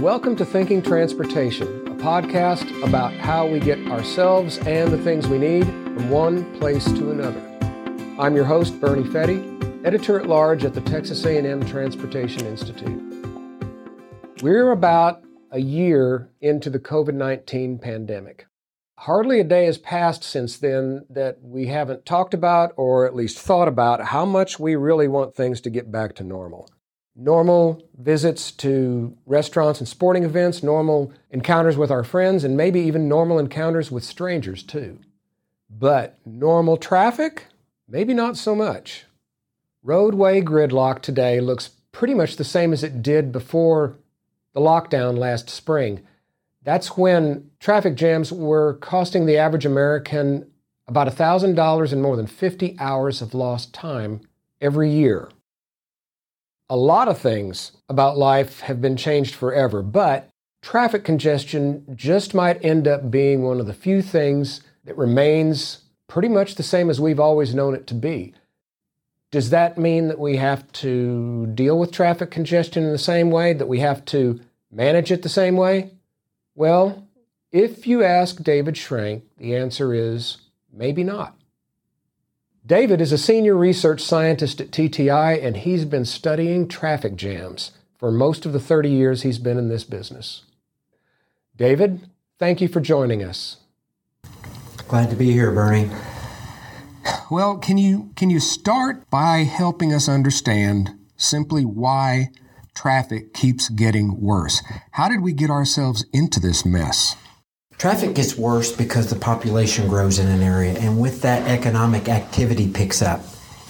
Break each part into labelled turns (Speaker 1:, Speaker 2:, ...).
Speaker 1: Welcome to Thinking Transportation, a podcast about how we get ourselves and the things we need from one place to another. I'm your host, Bernie Fette, editor at large at the Texas A&M Transportation Institute. We're about a year into the COVID-19 pandemic. Hardly a day has passed since then that we haven't talked about or at least thought about how much we really want things to get back to normal normal visits to restaurants and sporting events, normal encounters with our friends, and maybe even normal encounters with strangers too. But normal traffic? Maybe not so much. Roadway gridlock today looks pretty much the same as it did before the lockdown last spring. That's when traffic jams were costing the average American about $1,000 and more than 50 hours of lost time every year. A lot of things about life have been changed forever, but traffic congestion just might end up being one of the few things that remains pretty much the same as we've always known it to be. Does that mean that we have to deal with traffic congestion in the same way, that we have to manage it the same way? Well, if you ask David Schrank, the answer is maybe not. David is a senior research scientist at TTI, and he's been studying traffic jams for most of the 30 years he's been in this business. David, thank you for joining us.
Speaker 2: Glad to be here, Bernie.
Speaker 1: Well, can you can you start by helping us understand simply why traffic keeps getting worse? How did we get ourselves into this mess?
Speaker 2: Traffic gets worse because the population grows in an area, and with that, economic activity picks up.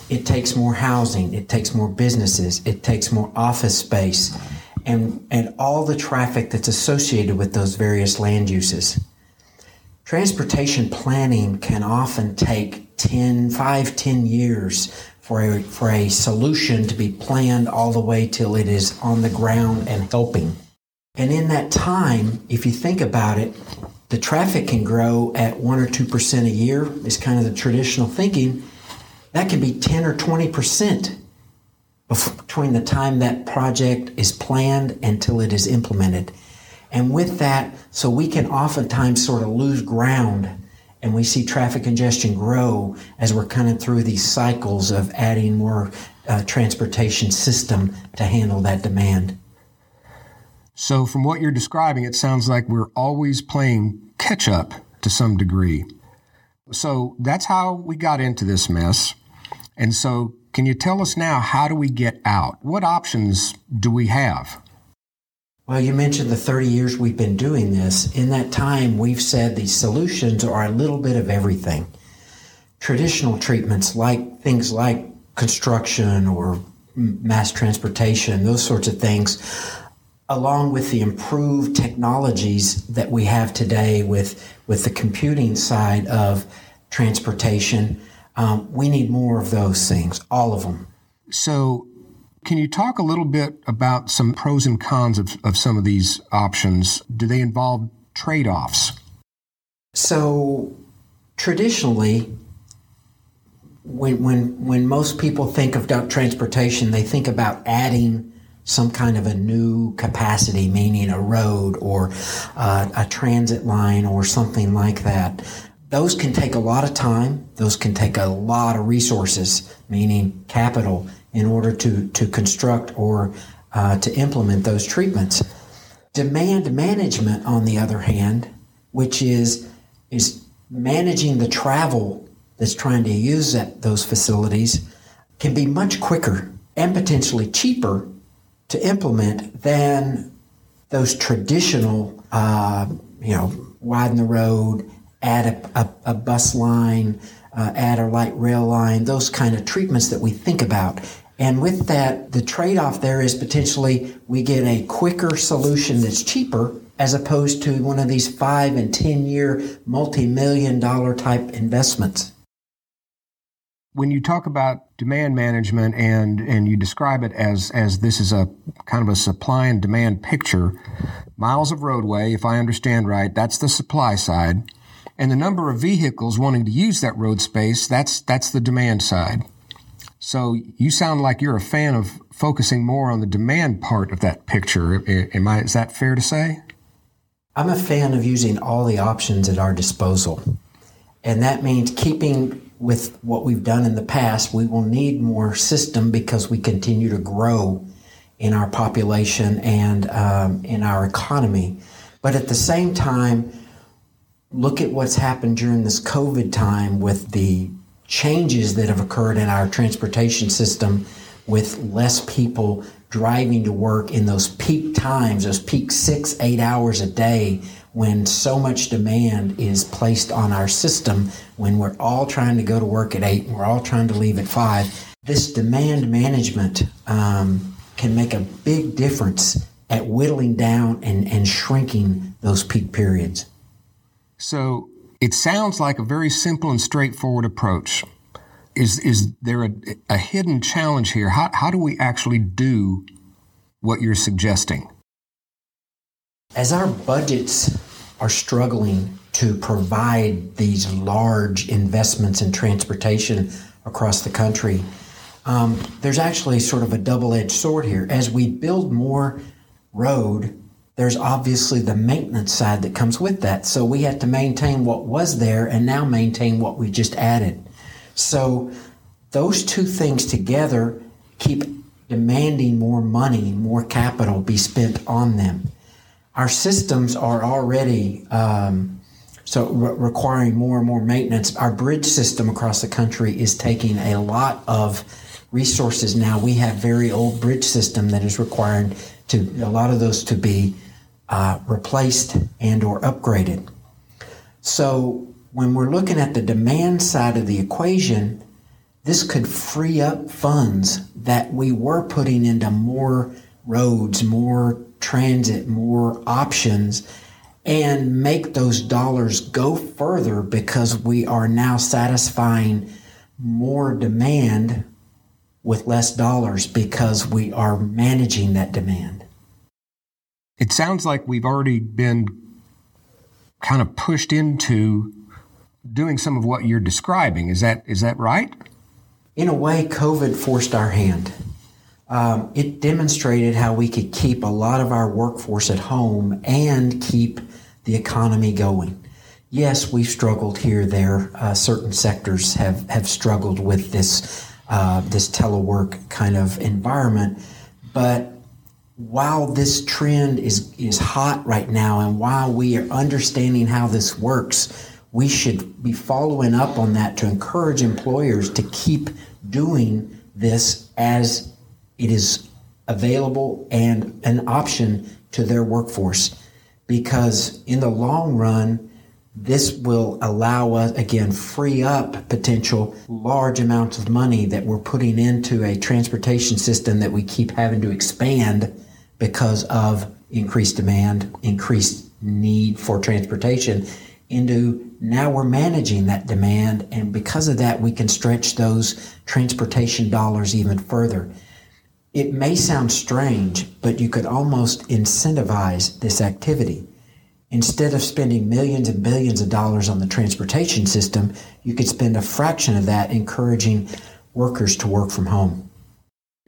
Speaker 2: It takes more housing, it takes more businesses, it takes more office space, and, and all the traffic that's associated with those various land uses. Transportation planning can often take 10, 5, 10 years for a, for a solution to be planned all the way till it is on the ground and helping. And in that time, if you think about it, the traffic can grow at 1 or 2% a year, is kind of the traditional thinking. That can be 10 or 20% between the time that project is planned until it is implemented. And with that, so we can oftentimes sort of lose ground and we see traffic congestion grow as we're kind of through these cycles of adding more uh, transportation system to handle that demand.
Speaker 1: So, from what you're describing, it sounds like we're always playing catch up to some degree. So, that's how we got into this mess. And so, can you tell us now how do we get out? What options do we have?
Speaker 2: Well, you mentioned the 30 years we've been doing this. In that time, we've said the solutions are a little bit of everything. Traditional treatments, like things like construction or mass transportation, those sorts of things, along with the improved technologies that we have today with, with the computing side of transportation, um, we need more of those things, all of them.
Speaker 1: So, can you talk a little bit about some pros and cons of, of some of these options? Do they involve trade offs?
Speaker 2: So, traditionally, when, when, when most people think of transportation, they think about adding some kind of a new capacity, meaning a road or uh, a transit line or something like that. Those can take a lot of time. Those can take a lot of resources, meaning capital, in order to, to construct or uh, to implement those treatments. Demand management, on the other hand, which is, is managing the travel that's trying to use that, those facilities, can be much quicker and potentially cheaper to implement than those traditional, uh, you know, widen the road, add a, a, a bus line, uh, add a light rail line, those kind of treatments that we think about. And with that, the trade off there is potentially we get a quicker solution that's cheaper as opposed to one of these five and 10 year multi million dollar type investments.
Speaker 1: When you talk about demand management and, and you describe it as, as this is a kind of a supply and demand picture, miles of roadway, if I understand right, that's the supply side. And the number of vehicles wanting to use that road space, that's, that's the demand side. So you sound like you're a fan of focusing more on the demand part of that picture. Am I, is that fair to say?
Speaker 2: I'm a fan of using all the options at our disposal. And that means keeping with what we've done in the past. We will need more system because we continue to grow in our population and um, in our economy. But at the same time, look at what's happened during this COVID time with the changes that have occurred in our transportation system with less people driving to work in those peak times, those peak six, eight hours a day when so much demand is placed on our system when we're all trying to go to work at eight and we're all trying to leave at five. This demand management um, can make a big difference at whittling down and, and shrinking those peak periods.
Speaker 1: So it sounds like a very simple and straightforward approach. Is, is there a, a hidden challenge here? How, how do we actually do what you're suggesting?
Speaker 2: As our budgets are struggling to provide these large investments in transportation across the country, um, there's actually sort of a double edged sword here. As we build more road, there's obviously the maintenance side that comes with that. So we have to maintain what was there and now maintain what we just added. So those two things together keep demanding more money, more capital be spent on them. Our systems are already um, so re- requiring more and more maintenance. Our bridge system across the country is taking a lot of resources now. We have very old bridge system that is requiring to a lot of those to be uh, replaced and or upgraded. So when we're looking at the demand side of the equation, this could free up funds that we were putting into more roads, more transit, more options, and make those dollars go further because we are now satisfying more demand with less dollars because we are managing that demand.
Speaker 1: It sounds like we've already been kind of pushed into doing some of what you're describing. Is that is that right?
Speaker 2: In a way, COVID forced our hand. Um, it demonstrated how we could keep a lot of our workforce at home and keep the economy going. Yes, we've struggled here there. Uh, certain sectors have, have struggled with this uh, this telework kind of environment, but while this trend is is hot right now, and while we are understanding how this works, we should be following up on that to encourage employers to keep doing this as it is available and an option to their workforce. Because in the long run, this will allow us, again, free up potential large amounts of money that we're putting into a transportation system that we keep having to expand because of increased demand, increased need for transportation into now we're managing that demand. And because of that, we can stretch those transportation dollars even further. It may sound strange, but you could almost incentivize this activity. Instead of spending millions and billions of dollars on the transportation system, you could spend a fraction of that encouraging workers to work from home.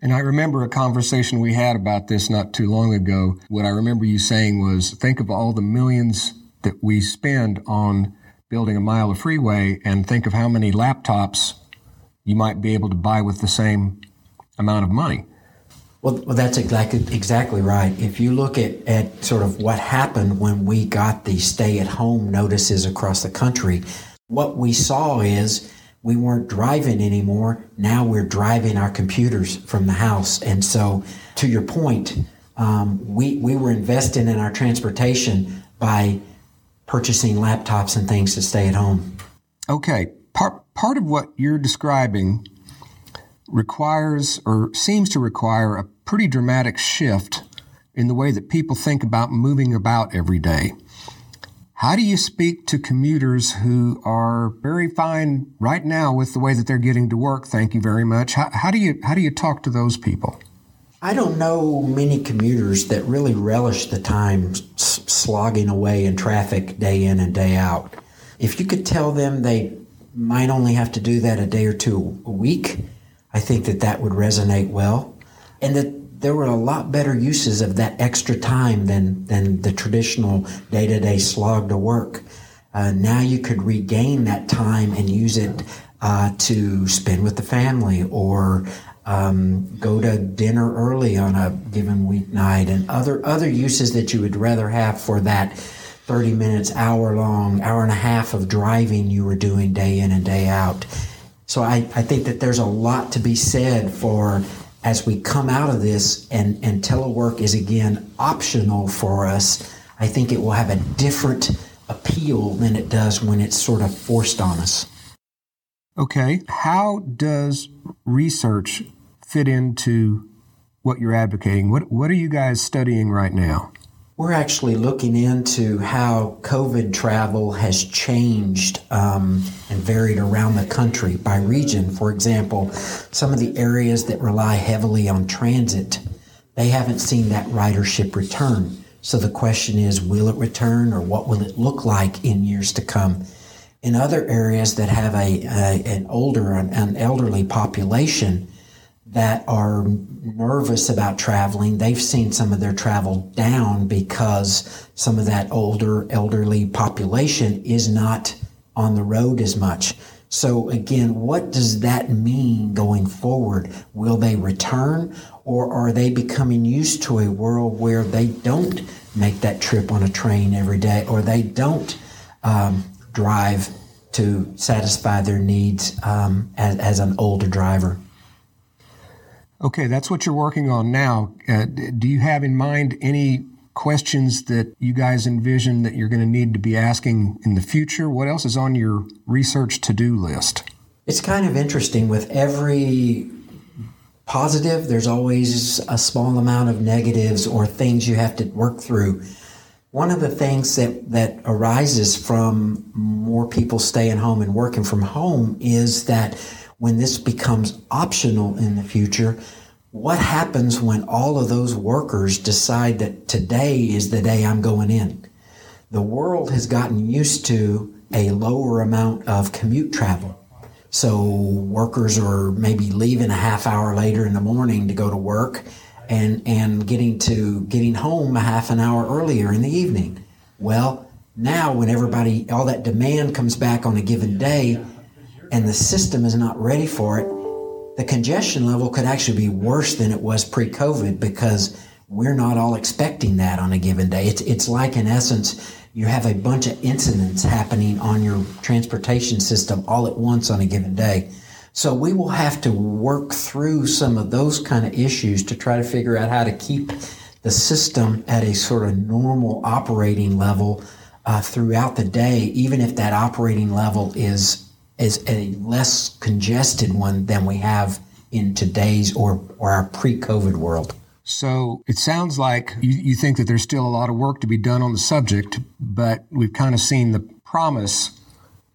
Speaker 1: And I remember a conversation we had about this not too long ago. What I remember you saying was think of all the millions that we spend on building a mile of freeway and think of how many laptops you might be able to buy with the same amount of money.
Speaker 2: Well, well, that's exactly exactly right. If you look at, at sort of what happened when we got the stay at home notices across the country, what we saw is we weren't driving anymore. Now we're driving our computers from the house. And so, to your point, um, we, we were investing in our transportation by purchasing laptops and things to stay at home.
Speaker 1: Okay. Part, part of what you're describing requires or seems to require a pretty dramatic shift in the way that people think about moving about every day. How do you speak to commuters who are very fine right now with the way that they're getting to work? Thank you very much. How, how do you how do you talk to those people?
Speaker 2: I don't know many commuters that really relish the time slogging away in traffic day in and day out. If you could tell them they might only have to do that a day or two a week, I think that that would resonate well. And that there were a lot better uses of that extra time than, than the traditional day to day slog to work. Uh, now you could regain that time and use it uh, to spend with the family or um, go to dinner early on a given weeknight and other other uses that you would rather have for that 30 minutes, hour long, hour and a half of driving you were doing day in and day out. So I, I think that there's a lot to be said for as we come out of this and, and telework is again optional for us, I think it will have a different appeal than it does when it's sort of forced on us.
Speaker 1: Okay. How does research fit into what you're advocating? What, what are you guys studying right now?
Speaker 2: We're actually looking into how COVID travel has changed um, and varied around the country by region. For example, some of the areas that rely heavily on transit, they haven't seen that ridership return. So the question is, will it return or what will it look like in years to come? In other areas that have a, a an older, an, an elderly population that are nervous about traveling, they've seen some of their travel down because some of that older, elderly population is not on the road as much. So again, what does that mean going forward? Will they return or are they becoming used to a world where they don't make that trip on a train every day or they don't um, drive to satisfy their needs um, as, as an older driver.
Speaker 1: Okay, that's what you're working on now. Uh, do you have in mind any questions that you guys envision that you're going to need to be asking in the future? What else is on your research to do list?
Speaker 2: It's kind of interesting with every positive, there's always a small amount of negatives or things you have to work through. One of the things that, that arises from more people staying home and working from home is that when this becomes optional in the future, what happens when all of those workers decide that today is the day I'm going in? The world has gotten used to a lower amount of commute travel. So workers are maybe leaving a half hour later in the morning to go to work and, and getting to getting home a half an hour earlier in the evening. Well, now when everybody, all that demand comes back on a given day and the system is not ready for it, the congestion level could actually be worse than it was pre-COVID because we're not all expecting that on a given day. It's, it's like in essence, you have a bunch of incidents happening on your transportation system all at once on a given day. So we will have to work through some of those kind of issues to try to figure out how to keep the system at a sort of normal operating level uh, throughout the day, even if that operating level is is a less congested one than we have in today's or, or our pre-COVID world.
Speaker 1: So it sounds like you, you think that there's still a lot of work to be done on the subject, but we've kind of seen the promise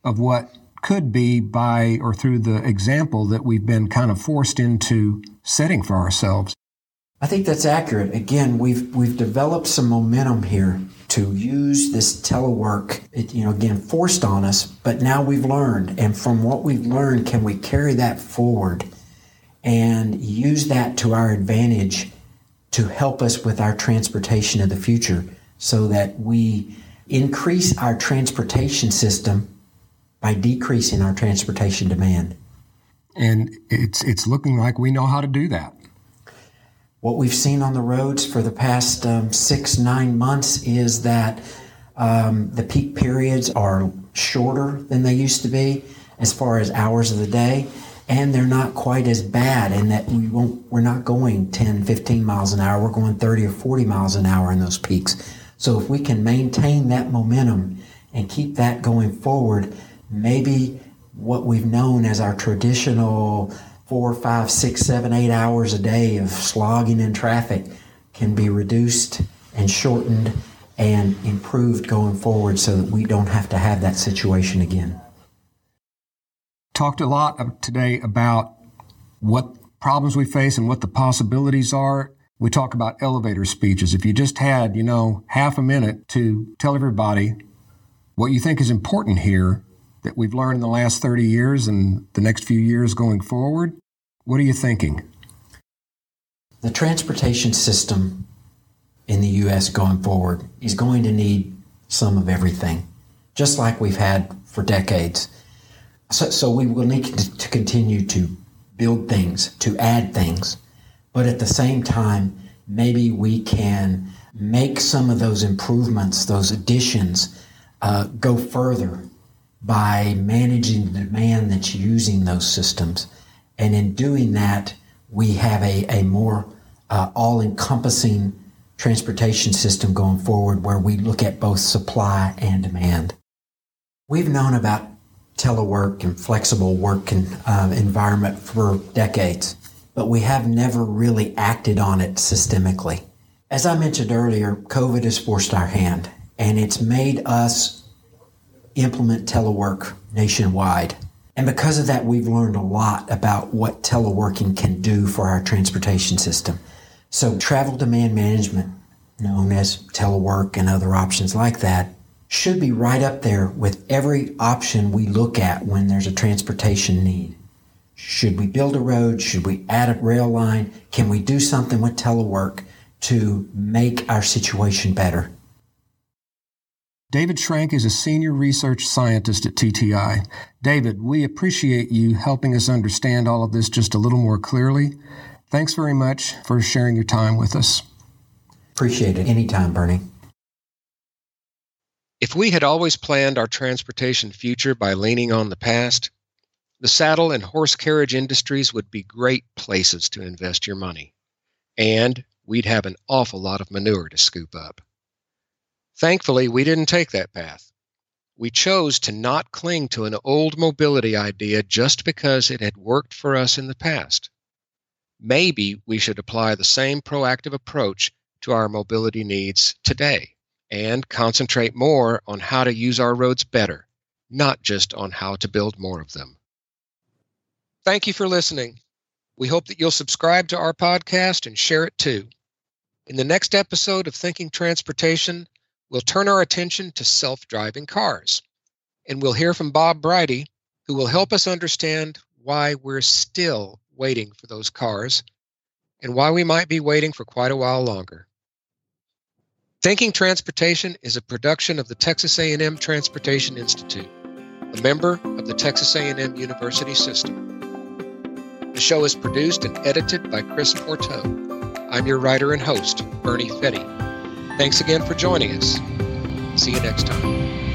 Speaker 1: of what could be by or through the example that we've been kind of forced into setting for ourselves.
Speaker 2: I think that's accurate. Again, we've we've developed some momentum here to use this telework. It, you know, again, forced on us, but now we've learned, and from what we've learned, can we carry that forward and use that to our advantage to help us with our transportation of the future, so that we increase our transportation system by decreasing our transportation demand.
Speaker 1: And it's it's looking like we know how to do that.
Speaker 2: What we've seen on the roads for the past um, six, nine months is that um, the peak periods are shorter than they used to be as far as hours of the day and they're not quite as bad in that we won't we're not going 10 15 miles an hour we're going 30 or 40 miles an hour in those peaks. So if we can maintain that momentum and keep that going forward maybe what we've known as our traditional four, five, six, seven, eight hours a day of slogging in traffic can be reduced and shortened and improved going forward so that we don't have to have that situation again.
Speaker 1: Talked a lot today about what problems we face and what the possibilities are. We talk about elevator speeches. If you just had, you know, half a minute to tell everybody what you think is important here, that we've learned in the last 30 years and the next few years going forward, What are you thinking?
Speaker 2: The transportation system in the U.S. going forward is going to need some of everything, just like we've had for decades. So, so we will need to continue to build things, to add things, but at the same time, maybe we can make some of those improvements, those additions, uh, go further by managing the demand that's using those systems. And in doing that, we have a, a more uh, all encompassing transportation system going forward where we look at both supply and demand. We've known about telework and flexible work and, um, environment for decades, but we have never really acted on it systemically. As I mentioned earlier, COVID has forced our hand and it's made us implement telework nationwide. And because of that, we've learned a lot about what teleworking can do for our transportation system. So, travel demand management, known as telework and other options like that, should be right up there with every option we look at when there's a transportation need. Should we build a road? Should we add a rail line? Can we do something with telework to make our situation better?
Speaker 1: David Schrank is a senior research scientist at TTI. David, we appreciate you helping us understand all of this just a little more clearly. Thanks very much for sharing your time with us.
Speaker 2: Appreciate it. Anytime, Bernie.
Speaker 1: If we had always planned our transportation future by leaning on the past, the saddle and horse carriage industries would be great places to invest your money. And we'd have an awful lot of manure to scoop up. Thankfully, we didn't take that path. We chose to not cling to an old mobility idea just because it had worked for us in the past. Maybe we should apply the same proactive approach to our mobility needs today and concentrate more on how to use our roads better, not just on how to build more of them. Thank you for listening. We hope that you'll subscribe to our podcast and share it too. In the next episode of Thinking Transportation, we'll turn our attention to self driving cars. And we'll hear from Bob Brydia, who will help us understand why we're still waiting for those cars and why we might be waiting for quite a while longer. Thinking Transportation is a production of the Texas A&M Transportation Institute, a member of the Texas A&M University System. The show is produced and edited by Chris Pourteau. I'm your writer and host, Bernie Fette. Thanks again for joining us. See you next time.